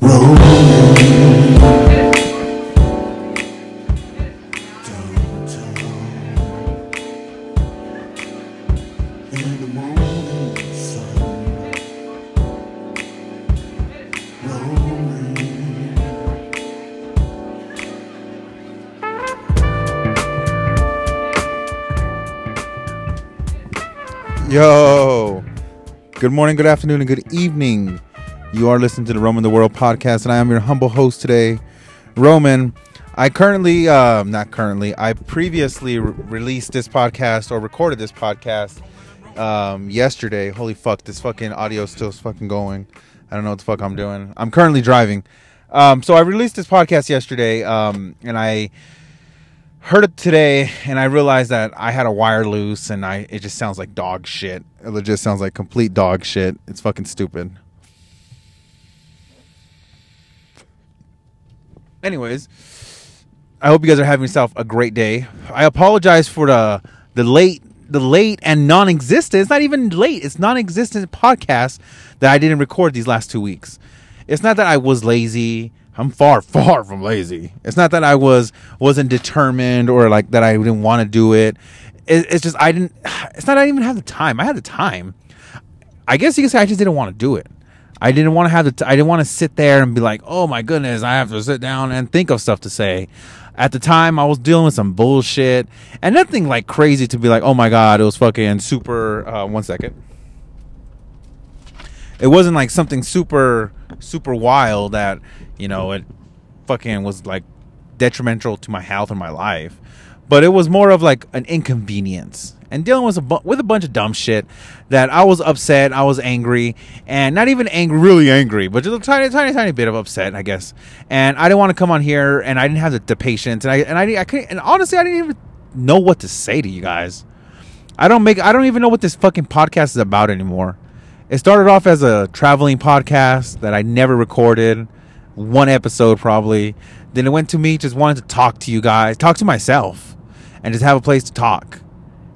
Yo, good morning, good afternoon, and good evening. You are listening to the Roman the World podcast, and I am your humble host today, Roman. I currently, uh, not currently, I previously re- released this podcast or recorded this podcast um, yesterday. Holy fuck, this fucking audio is still fucking going. I don't know what the fuck I'm doing. I'm currently driving. Um, so I released this podcast yesterday, um, and I heard it today and I realized that I had a wire loose and I it just sounds like dog shit. It just sounds like complete dog shit. It's fucking stupid. Anyways, I hope you guys are having yourself a great day. I apologize for the the late the late and non-existent. It's not even late. It's non-existent podcast that I didn't record these last 2 weeks. It's not that I was lazy I'm far, far from lazy. It's not that I was wasn't determined or like that I didn't want to do it. it. It's just I didn't. It's not I didn't even have the time. I had the time. I guess you could say I just didn't want to do it. I didn't want to have the. T- I didn't want to sit there and be like, oh my goodness, I have to sit down and think of stuff to say. At the time, I was dealing with some bullshit and nothing like crazy to be like, oh my god, it was fucking super. Uh, one second. It wasn't like something super, super wild that you know, it fucking was like detrimental to my health and my life. But it was more of like an inconvenience and dealing with a bu- with a bunch of dumb shit that I was upset, I was angry, and not even angry, really angry, but just a tiny, tiny, tiny bit of upset, I guess. And I didn't want to come on here, and I didn't have the, the patience, and I and I, I couldn't, and honestly, I didn't even know what to say to you guys. I don't make, I don't even know what this fucking podcast is about anymore. It started off as a traveling podcast that I never recorded one episode probably. Then it went to me just wanting to talk to you guys, talk to myself, and just have a place to talk.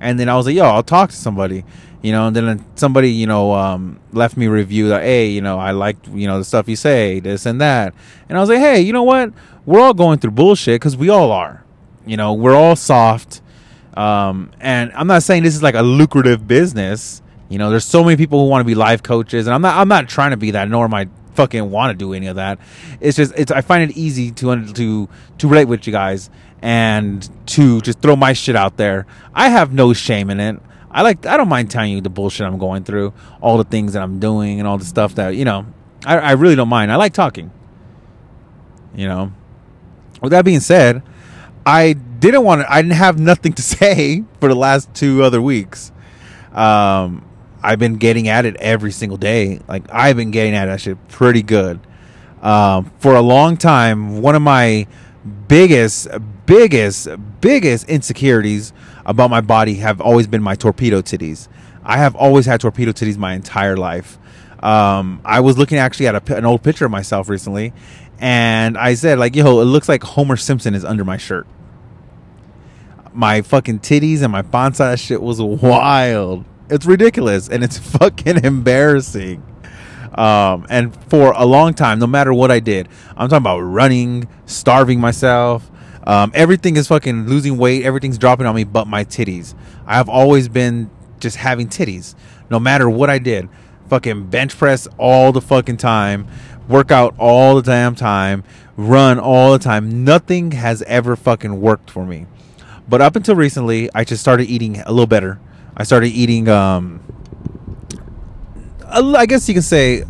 And then I was like, yo, I'll talk to somebody, you know. And then somebody, you know, um, left me a review that, hey, you know, I liked, you know, the stuff you say, this and that. And I was like, hey, you know what? We're all going through bullshit because we all are. You know, we're all soft. Um, and I'm not saying this is like a lucrative business. You know, there's so many people who want to be life coaches, and I'm not. I'm not trying to be that, nor am I fucking want to do any of that. It's just it's I find it easy to to to relate with you guys and to just throw my shit out there. I have no shame in it. I like I don't mind telling you the bullshit I'm going through, all the things that I'm doing, and all the stuff that you know. I, I really don't mind. I like talking. You know. With that being said, I didn't want to. I didn't have nothing to say for the last two other weeks. Um, I've been getting at it every single day. Like I've been getting at that shit pretty good. Um, for a long time, one of my biggest, biggest, biggest insecurities about my body have always been my torpedo titties. I have always had torpedo titties my entire life. Um, I was looking actually at a, an old picture of myself recently, and I said like, "Yo, it looks like Homer Simpson is under my shirt." My fucking titties and my bonsai shit was wild. It's ridiculous and it's fucking embarrassing. Um, and for a long time, no matter what I did, I'm talking about running, starving myself. Um, everything is fucking losing weight. Everything's dropping on me, but my titties. I have always been just having titties, no matter what I did. Fucking bench press all the fucking time, workout all the damn time, run all the time. Nothing has ever fucking worked for me. But up until recently, I just started eating a little better. I started eating, um, I guess you can say,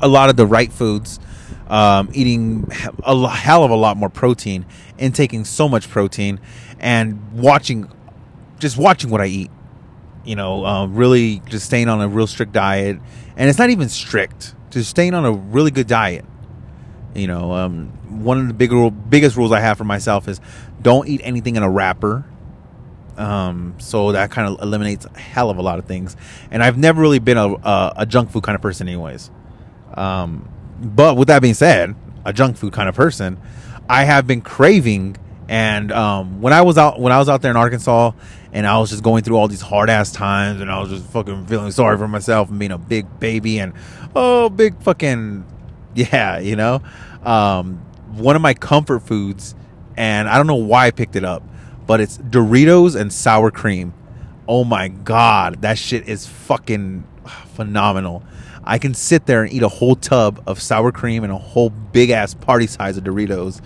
a lot of the right foods. Um, eating a hell of a lot more protein and taking so much protein and watching, just watching what I eat. You know, uh, really just staying on a real strict diet, and it's not even strict. Just staying on a really good diet. You know, um, one of the bigger, biggest rules I have for myself is don't eat anything in a wrapper um, so that kind of eliminates a hell of a lot of things. And I've never really been a, a, a junk food kind of person, anyways. Um, but with that being said, a junk food kind of person, I have been craving. And um, when I was out, when I was out there in Arkansas, and I was just going through all these hard ass times, and I was just fucking feeling sorry for myself and being a big baby, and oh, big fucking Yeah, you know, um, one of my comfort foods, and I don't know why I picked it up, but it's Doritos and sour cream. Oh my god, that shit is fucking phenomenal. I can sit there and eat a whole tub of sour cream and a whole big ass party size of Doritos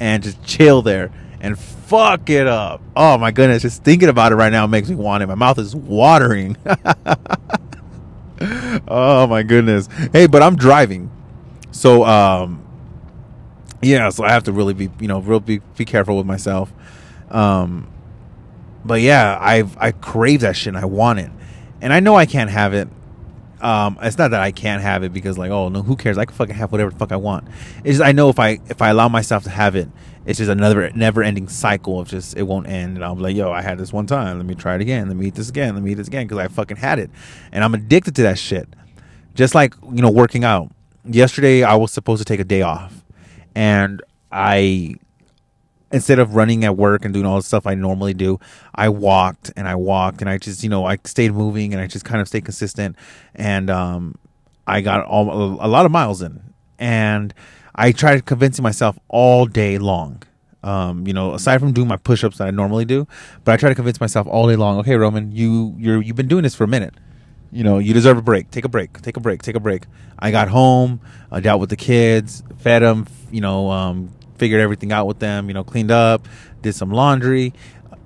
and just chill there and fuck it up. Oh my goodness, just thinking about it right now makes me want it. My mouth is watering. oh my goodness. Hey, but I'm driving. So um yeah, so I have to really be, you know, real be be careful with myself. Um but yeah, I've I crave that shit and I want it. And I know I can't have it um, it's not that I can't have it because like, oh no, who cares? I can fucking have whatever the fuck I want. It's just I know if I if I allow myself to have it, it's just another never ending cycle of just it won't end. And I'll be like, yo, I had this one time. Let me try it again. Let me eat this again. Let me eat this again because I fucking had it, and I'm addicted to that shit. Just like you know, working out. Yesterday I was supposed to take a day off, and I instead of running at work and doing all the stuff I normally do, I walked and I walked and I just, you know, I stayed moving and I just kind of stayed consistent. And um, I got all, a lot of miles in. And I tried convincing myself all day long. Um, you know, aside from doing my push-ups that I normally do, but I try to convince myself all day long. Okay, Roman, you you're you've been doing this for a minute. You know, you deserve a break. Take a break. Take a break. Take a break. I got home. I dealt with the kids, fed them. You know, um, figured everything out with them, you know, cleaned up, did some laundry,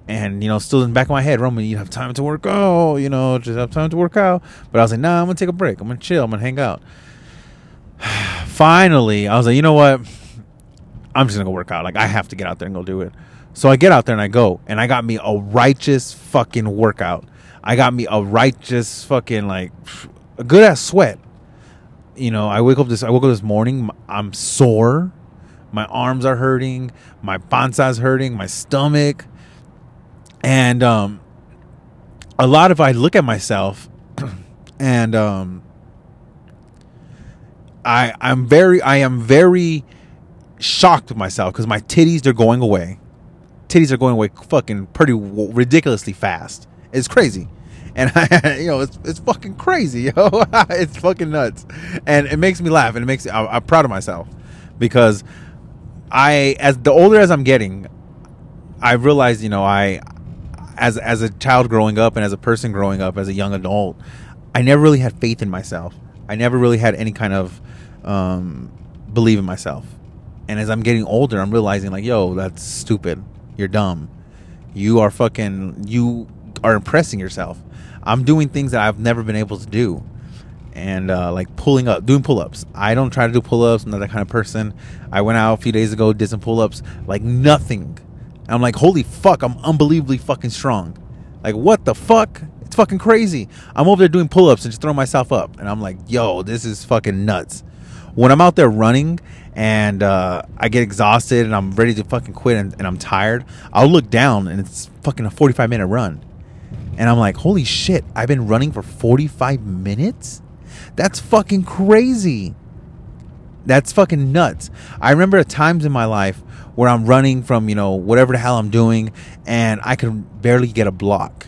and you know, still in the back of my head, Roman, you have time to work out, you know, just have time to work out. But I was like, nah, I'm gonna take a break. I'm gonna chill. I'm gonna hang out. Finally, I was like, you know what? I'm just gonna go work out. Like I have to get out there and go do it. So I get out there and I go, and I got me a righteous fucking workout. I got me a righteous fucking like a good ass sweat. You know, I wake up this I woke up this morning. I'm sore my arms are hurting, my panza's hurting, my stomach. And um a lot of I look at myself and um I I'm very I am very shocked with myself because my titties they're going away. Titties are going away fucking pretty ridiculously fast. It's crazy. And I, you know, it's it's fucking crazy, yo. it's fucking nuts, and it makes me laugh, and it makes I, I'm proud of myself because I as the older as I'm getting, I realized, you know, I as as a child growing up and as a person growing up as a young adult, I never really had faith in myself. I never really had any kind of um, believe in myself. And as I'm getting older, I'm realizing like, yo, that's stupid. You're dumb. You are fucking. You are impressing yourself. I'm doing things that I've never been able to do and uh, like pulling up, doing pull ups. I don't try to do pull ups. I'm not that kind of person. I went out a few days ago, did some pull ups, like nothing. I'm like, holy fuck, I'm unbelievably fucking strong. Like, what the fuck? It's fucking crazy. I'm over there doing pull ups and just throwing myself up. And I'm like, yo, this is fucking nuts. When I'm out there running and uh, I get exhausted and I'm ready to fucking quit and, and I'm tired, I'll look down and it's fucking a 45 minute run. And I'm like, holy shit, I've been running for 45 minutes? That's fucking crazy. That's fucking nuts. I remember at times in my life where I'm running from, you know, whatever the hell I'm doing and I can barely get a block.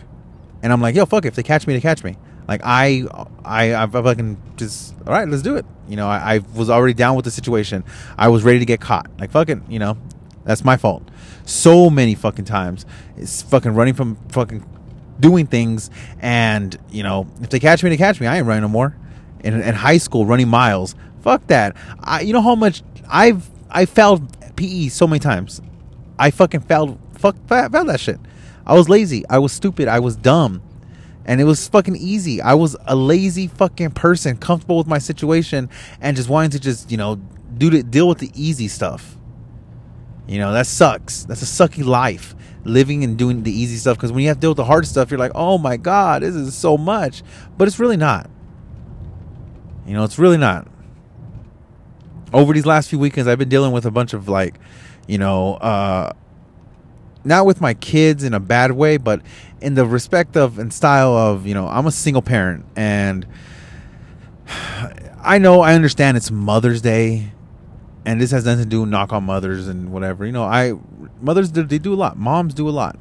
And I'm like, yo, fuck it. If they catch me, they catch me. Like I, I, I fucking just, all right, let's do it. You know, I, I was already down with the situation. I was ready to get caught. Like fucking, you know, that's my fault. So many fucking times, it's fucking running from fucking doing things, and you know, if they catch me, they catch me. I ain't running no more in, in high school running miles. Fuck that. I, you know how much I've I failed PE so many times. I fucking failed. Fuck failed that shit. I was lazy. I was stupid. I was dumb. And it was fucking easy. I was a lazy fucking person, comfortable with my situation, and just wanting to just you know do to deal with the easy stuff. You know that sucks. That's a sucky life living and doing the easy stuff because when you have to deal with the hard stuff, you're like, oh my god, this is so much. But it's really not. You know, it's really not. Over these last few weekends, I've been dealing with a bunch of like, you know, uh, not with my kids in a bad way, but in the respect of and style of, you know, I'm a single parent and I know, I understand it's Mother's Day and this has nothing to do with knock on mothers and whatever. You know, I mothers they do a lot. Moms do a lot.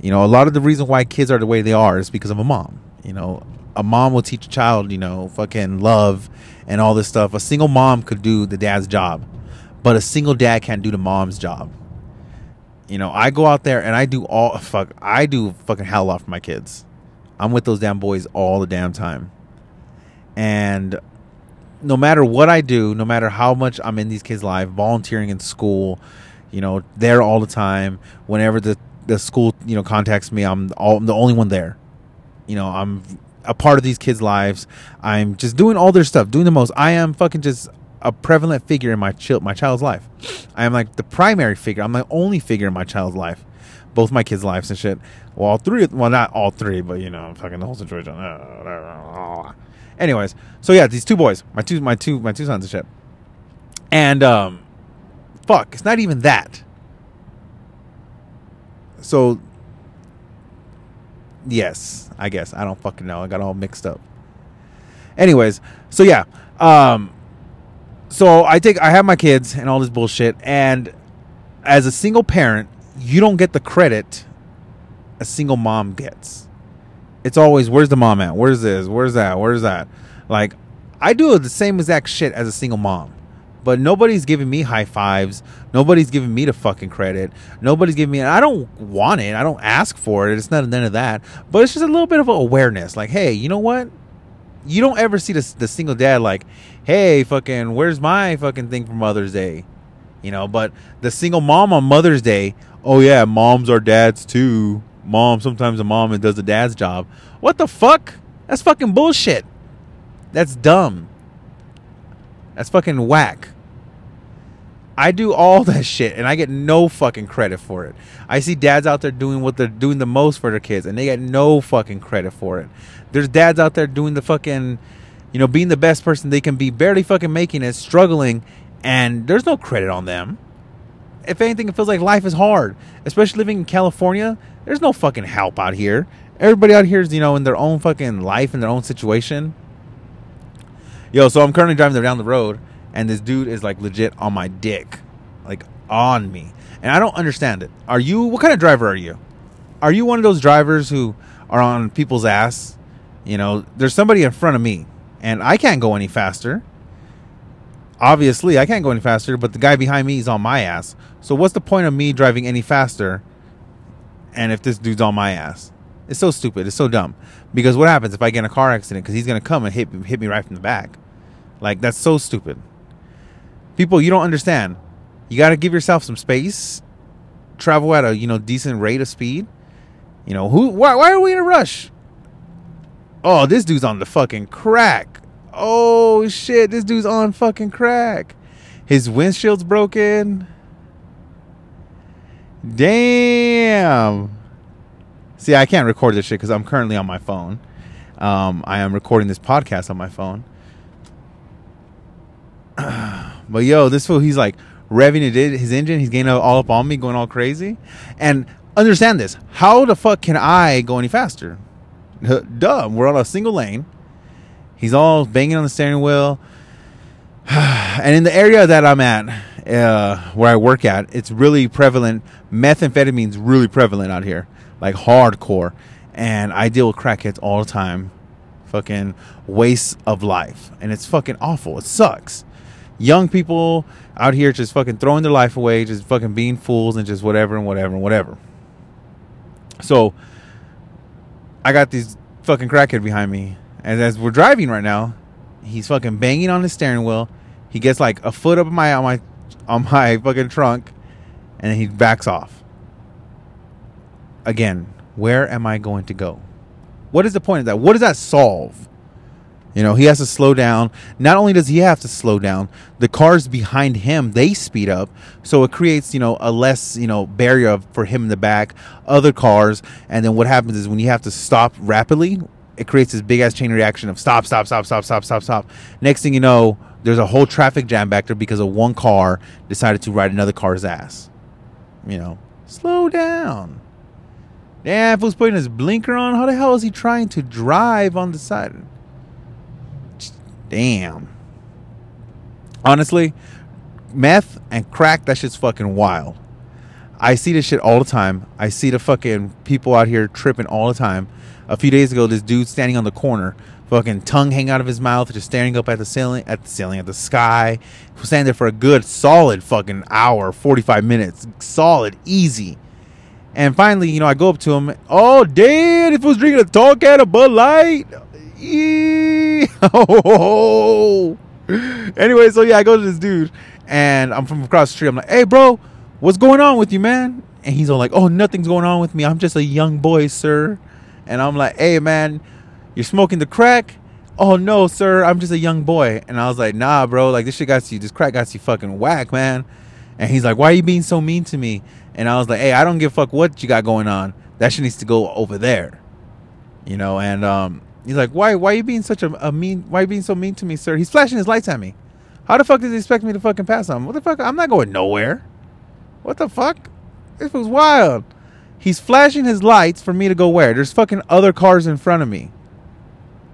You know, a lot of the reason why kids are the way they are is because of a mom. You know, a mom will teach a child, you know, fucking love and all this stuff. A single mom could do the dad's job, but a single dad can't do the mom's job. You know, I go out there and I do all fuck. I do fucking hell off my kids. I'm with those damn boys all the damn time, and no matter what I do, no matter how much I'm in these kids' life, volunteering in school, you know, there all the time. Whenever the the school you know contacts me, I'm all I'm the only one there. You know, I'm a part of these kids' lives. I'm just doing all their stuff, doing the most. I am fucking just a prevalent figure in my child my child's life. I am like the primary figure. I'm the only figure in my child's life, both my kids' lives and shit. Well, all three. Well, not all three, but you know, fucking the whole situation. Anyways, so yeah, these two boys, my two, my two, my two sons and shit, and um, fuck, it's not even that. So, yes, I guess I don't fucking know. I got all mixed up. Anyways, so yeah, um, so I take I have my kids and all this bullshit, and as a single parent, you don't get the credit a single mom gets. It's always where's the mom at? Where's this? Where's that? Where's that? Like I do the same exact shit as a single mom. But nobody's giving me high fives. Nobody's giving me the fucking credit. Nobody's giving me. I don't want it. I don't ask for it. It's not none of that. But it's just a little bit of awareness. Like, hey, you know what? You don't ever see the, the single dad like, hey, fucking, where's my fucking thing for Mother's Day? You know, but the single mom on Mother's Day, oh yeah, moms are dads too. Mom, sometimes a mom and does the dad's job. What the fuck? That's fucking bullshit. That's dumb. That's fucking whack. I do all that shit and I get no fucking credit for it. I see dads out there doing what they're doing the most for their kids and they get no fucking credit for it. There's dads out there doing the fucking, you know, being the best person they can be, barely fucking making it, struggling, and there's no credit on them. If anything, it feels like life is hard, especially living in California. There's no fucking help out here. Everybody out here is, you know, in their own fucking life, in their own situation. Yo, so I'm currently driving down the road, and this dude is like legit on my dick, like on me, and I don't understand it. Are you? What kind of driver are you? Are you one of those drivers who are on people's ass? You know, there's somebody in front of me, and I can't go any faster. Obviously, I can't go any faster, but the guy behind me is on my ass. So what's the point of me driving any faster? And if this dude's on my ass, it's so stupid. It's so dumb. Because what happens if I get in a car accident? Because he's gonna come and hit hit me right from the back. Like that's so stupid. People, you don't understand. You got to give yourself some space. Travel at a you know decent rate of speed. You know who? Why? Why are we in a rush? Oh, this dude's on the fucking crack. Oh shit, this dude's on fucking crack. His windshield's broken. Damn. See, I can't record this shit because I'm currently on my phone. Um, I am recording this podcast on my phone. but yo, this fool, he's like revving it, his engine. He's getting all up on me, going all crazy. And understand this: how the fuck can I go any faster? Duh, we're on a single lane. He's all banging on the steering wheel. and in the area that I'm at, uh, where I work at, it's really prevalent. Methamphetamine's really prevalent out here like hardcore. And I deal with crackheads all the time. Fucking waste of life. And it's fucking awful. It sucks. Young people out here just fucking throwing their life away, just fucking being fools and just whatever and whatever and whatever. So I got these fucking crackhead behind me. And as we're driving right now, he's fucking banging on the steering wheel. He gets like a foot up my on my on my fucking trunk and he backs off again, where am I going to go? What is the point of that? What does that solve? You know, he has to slow down. Not only does he have to slow down, the cars behind him they speed up, so it creates you know a less you know barrier for him in the back, other cars, and then what happens is when you have to stop rapidly, it creates this big ass chain reaction of stop, stop, stop, stop, stop, stop, stop. Next thing you know, there's a whole traffic jam back there because of one car decided to ride another car's ass. You know, slow down. Damn, fool's putting his blinker on. How the hell is he trying to drive on the side? Damn. Honestly, meth and crack, that shit's fucking wild. I see this shit all the time. I see the fucking people out here tripping all the time. A few days ago, this dude standing on the corner, fucking tongue hanging out of his mouth, just staring up at the ceiling, at the ceiling, at the sky. Standing there for a good, solid fucking hour, 45 minutes. Solid, easy. And finally, you know, I go up to him. Oh, damn, if he was drinking a tall can of Bud Light. Oh. anyway, so yeah, I go to this dude, and I'm from across the street. I'm like, hey, bro, what's going on with you, man? And he's all like, oh, nothing's going on with me. I'm just a young boy, sir. And I'm like, hey, man, you're smoking the crack? Oh, no, sir, I'm just a young boy. And I was like, nah, bro, like, this shit got you, this crack got you fucking whack, man. And he's like, why are you being so mean to me? And I was like, hey, I don't give a fuck what you got going on. That shit needs to go over there. You know, and um, he's like, why, why are you being such a, a mean, why are you being so mean to me, sir? He's flashing his lights at me. How the fuck does he expect me to fucking pass on? What the fuck? I'm not going nowhere. What the fuck? This was wild. He's flashing his lights for me to go where? There's fucking other cars in front of me.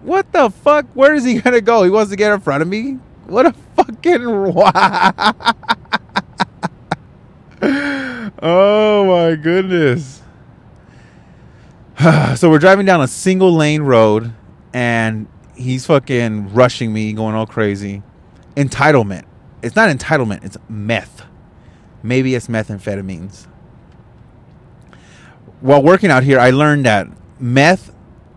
What the fuck? Where is he gonna go? He wants to get in front of me? What a fucking. oh my goodness. so we're driving down a single lane road and he's fucking rushing me, going all crazy. Entitlement. It's not entitlement, it's meth. Maybe it's methamphetamines. While working out here, I learned that meth,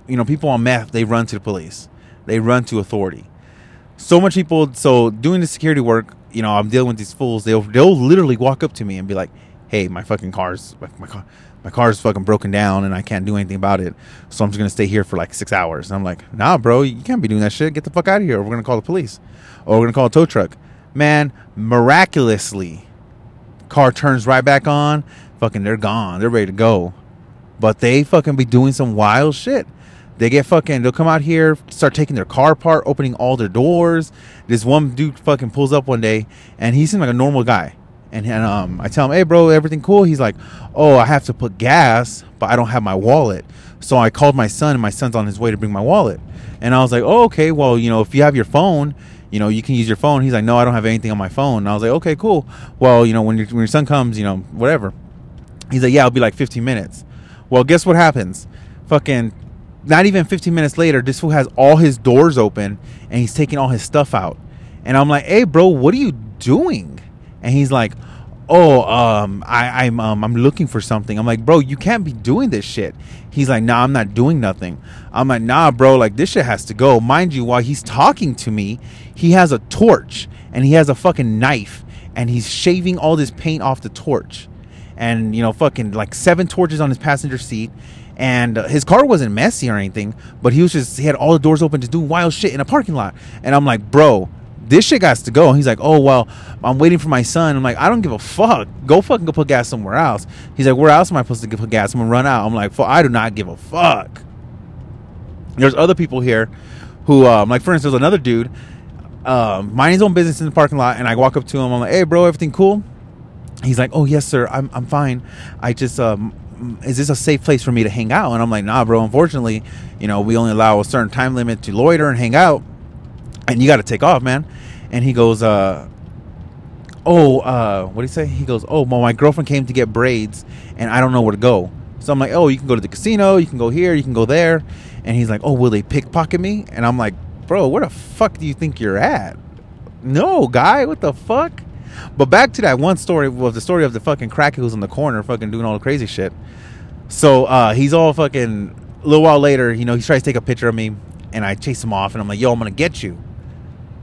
you know, people on meth, they run to the police. They run to authority. So much people, so doing the security work, you know, I'm dealing with these fools. They'll, they'll literally walk up to me and be like, hey, my fucking car's, my, car, my car's fucking broken down and I can't do anything about it. So I'm just gonna stay here for like six hours. And I'm like, nah, bro, you can't be doing that shit. Get the fuck out of here. Or we're gonna call the police. Or we're gonna call a tow truck. Man, miraculously, car turns right back on. Fucking, they're gone. They're ready to go. But they fucking be doing some wild shit. They get fucking, they'll come out here, start taking their car apart, opening all their doors. This one dude fucking pulls up one day and he seemed like a normal guy. And, and um, I tell him, hey, bro, everything cool? He's like, oh, I have to put gas, but I don't have my wallet. So I called my son, and my son's on his way to bring my wallet. And I was like, oh, okay, well, you know, if you have your phone, you know, you can use your phone. He's like, no, I don't have anything on my phone. And I was like, okay, cool. Well, you know, when your, when your son comes, you know, whatever. He's like, yeah, it'll be like 15 minutes. Well, guess what happens? Fucking, not even 15 minutes later, this fool has all his doors open and he's taking all his stuff out. And I'm like, hey, bro, what are you doing? And he's like, oh, um, I, I'm, um, I'm looking for something. I'm like, bro, you can't be doing this shit. He's like, nah, I'm not doing nothing. I'm like, nah, bro, like this shit has to go. Mind you, while he's talking to me, he has a torch and he has a fucking knife and he's shaving all this paint off the torch. And, you know, fucking like seven torches on his passenger seat. And uh, his car wasn't messy or anything, but he was just, he had all the doors open to do wild shit in a parking lot. And I'm like, bro, this shit got to go. And he's like, oh, well, I'm waiting for my son. I'm like, I don't give a fuck. Go fucking go put gas somewhere else. He's like, where else am I supposed to put gas? I'm going to run out. I'm like, I do not give a fuck. There's other people here who, um, like, for instance, another dude, um, minding his own business in the parking lot. And I walk up to him. I'm like, hey, bro, everything cool? He's like, oh, yes, sir. I'm, I'm fine. I just, um, is this a safe place for me to hang out? And I'm like, nah, bro, unfortunately, you know, we only allow a certain time limit to loiter and hang out and you got to take off, man. And he goes, uh, oh, uh, what do you say? He goes, oh, well, my girlfriend came to get braids, and I don't know where to go. So I'm like, oh, you can go to the casino, you can go here, you can go there. And he's like, oh, will they pickpocket me? And I'm like, bro, where the fuck do you think you're at? No, guy, what the fuck? But back to that one story was the story of the fucking crack who's in the corner, fucking doing all the crazy shit. So uh, he's all fucking. A little while later, you know, he tries to take a picture of me, and I chase him off, and I'm like, yo, I'm gonna get you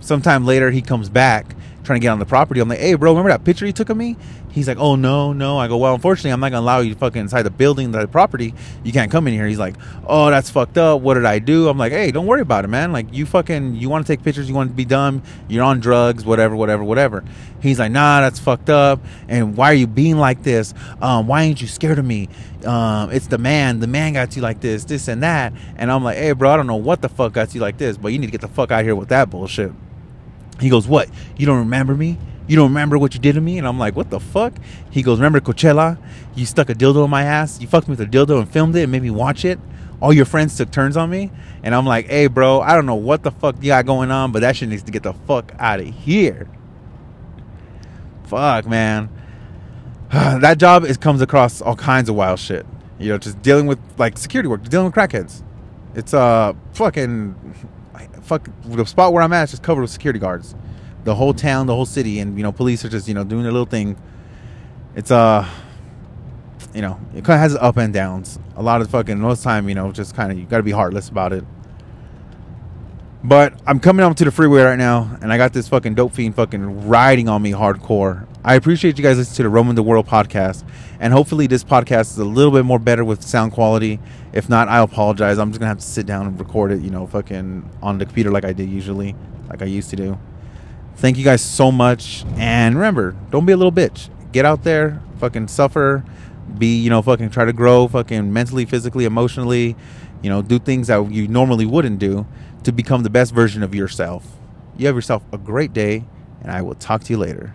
sometime later he comes back trying to get on the property. I'm like, hey, bro, remember that picture you took of me? He's like, oh, no, no. I go, well, unfortunately, I'm not going to allow you to fucking inside the building, the property. You can't come in here. He's like, oh, that's fucked up. What did I do? I'm like, hey, don't worry about it, man. Like, you fucking, you want to take pictures, you want to be dumb, you're on drugs, whatever, whatever, whatever. He's like, nah, that's fucked up. And why are you being like this? Um, why ain't you scared of me? Um, it's the man. The man got you like this, this, and that. And I'm like, hey, bro, I don't know what the fuck got you like this, but you need to get the fuck out here with that bullshit. He goes, What? You don't remember me? You don't remember what you did to me? And I'm like, What the fuck? He goes, Remember Coachella? You stuck a dildo in my ass? You fucked me with a dildo and filmed it and made me watch it? All your friends took turns on me? And I'm like, Hey, bro, I don't know what the fuck you got going on, but that shit needs to get the fuck out of here. Fuck, man. that job is comes across all kinds of wild shit. You know, just dealing with like security work, dealing with crackheads. It's uh fucking fuck the spot where I'm at is just covered with security guards. The whole town, the whole city, and you know, police are just you know doing their little thing. It's uh, you know, it kind of has up and downs. A lot of fucking most time, you know, just kind of you got to be heartless about it. But I'm coming up to the freeway right now, and I got this fucking dope fiend fucking riding on me hardcore. I appreciate you guys listening to the Roman the World podcast, and hopefully this podcast is a little bit more better with sound quality. If not, I apologize. I'm just gonna have to sit down and record it, you know, fucking on the computer like I did usually, like I used to do. Thank you guys so much, and remember, don't be a little bitch. Get out there, fucking suffer, be you know, fucking try to grow, fucking mentally, physically, emotionally, you know, do things that you normally wouldn't do to become the best version of yourself. You have yourself a great day, and I will talk to you later.